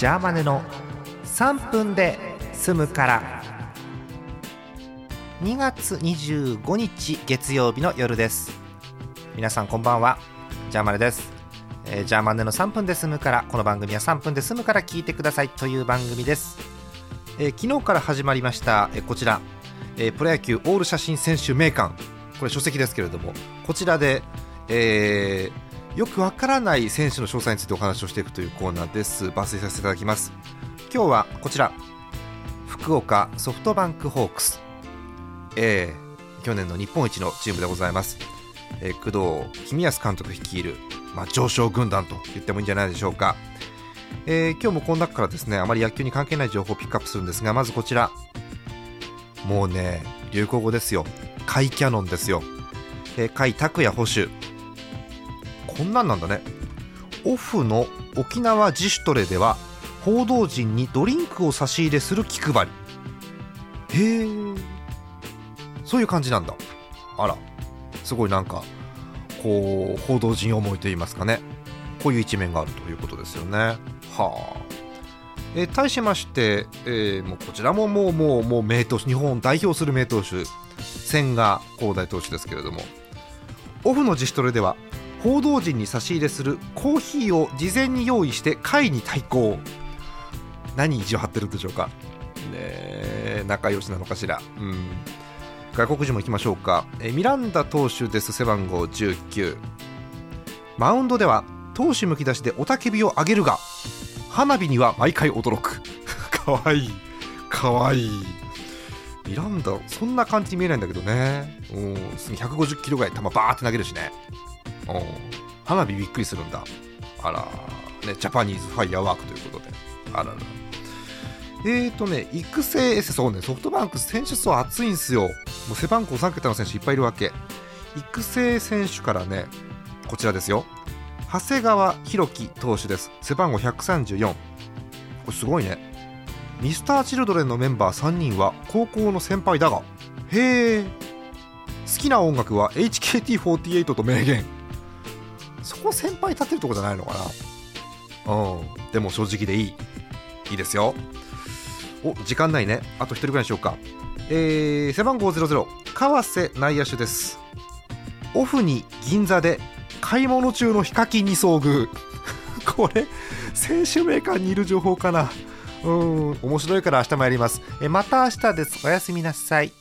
ジャーマネの3分で済むから。2月25日月曜日の夜です。皆さんこんばんは。ジャーマネです、えージャーマネの3分で済むからこの番組は3分で済むから聞いてくださいという番組です、えー昨日から始まりました、えーこちら、えープロ野球オール写真選手名鑑。これ書籍ですけれども。こちらで、えーよくわからない選手の詳細についてお話をしていくというコーナーです。抜粋させていただきます。今日はこちら。福岡ソフトバンクホークス、えー去年の日本一のチームでございます、えー工藤公康監督率いる、まあ、上昇軍団と言ってもいいんじゃないでしょうか、えー今日もこの中からですねあまり野球に関係ない情報をピックアップするんですがまずこちら。もうね流行語ですよ。甲斐キャノンですよ、えー、甲斐拓也捕手。こんなんなんだね。オフの沖縄自主トレでは報道陣にドリンクを差し入れする気配り。へえ。そういう感じなんだ。あら。すごいなんかこう報道陣思いといいますかね。こういう一面があるということですよね。はあ。え対しまして、えーもうこちらももうもうもう名投手日本を代表する名投手千賀滉大投手ですけれども。オフの自主トレでは報道陣に差し入れするコーヒーを事前に用意して会に対抗。何意地を張ってるんでしょうか。ねえ仲良しなのかしら。うん。外国人も行きましょうか。えミランダ投手です背番号19マウンドでは投手むき出しで雄たけびを上げるが花火には毎回驚く。かわいい。かわいい。ミランダそんな感じに見えないんだけどね。うん150キロぐらい球バーって投げるしね。う。ん花火びっくりするんだ。あら。ねジャパニーズファイヤーワークということで。あらら。えーとね育成そうね。ソフトバンク選手層厚いんですよ。もう背番号3桁の選手いっぱいいるわけ。育成選手からねこちらですよ。長谷川博己投手です。背番号134これすごいね。ミスターチルドレンのメンバー3人は高校の先輩だが。へえ好きな音楽は HKT48 と明言。そこ先輩立てるとこじゃないのかな。うん。でも正直でいい。いいですよ。お時間ないね。あと1人ぐらいにしようか。えー、背番号00川瀬内野手です。オフに銀座で買い物中のヒカキンに遭遇。これ選手メーカーにいる情報かな。うん。面白いから明日もやります。えまた明日です。おやすみなさい。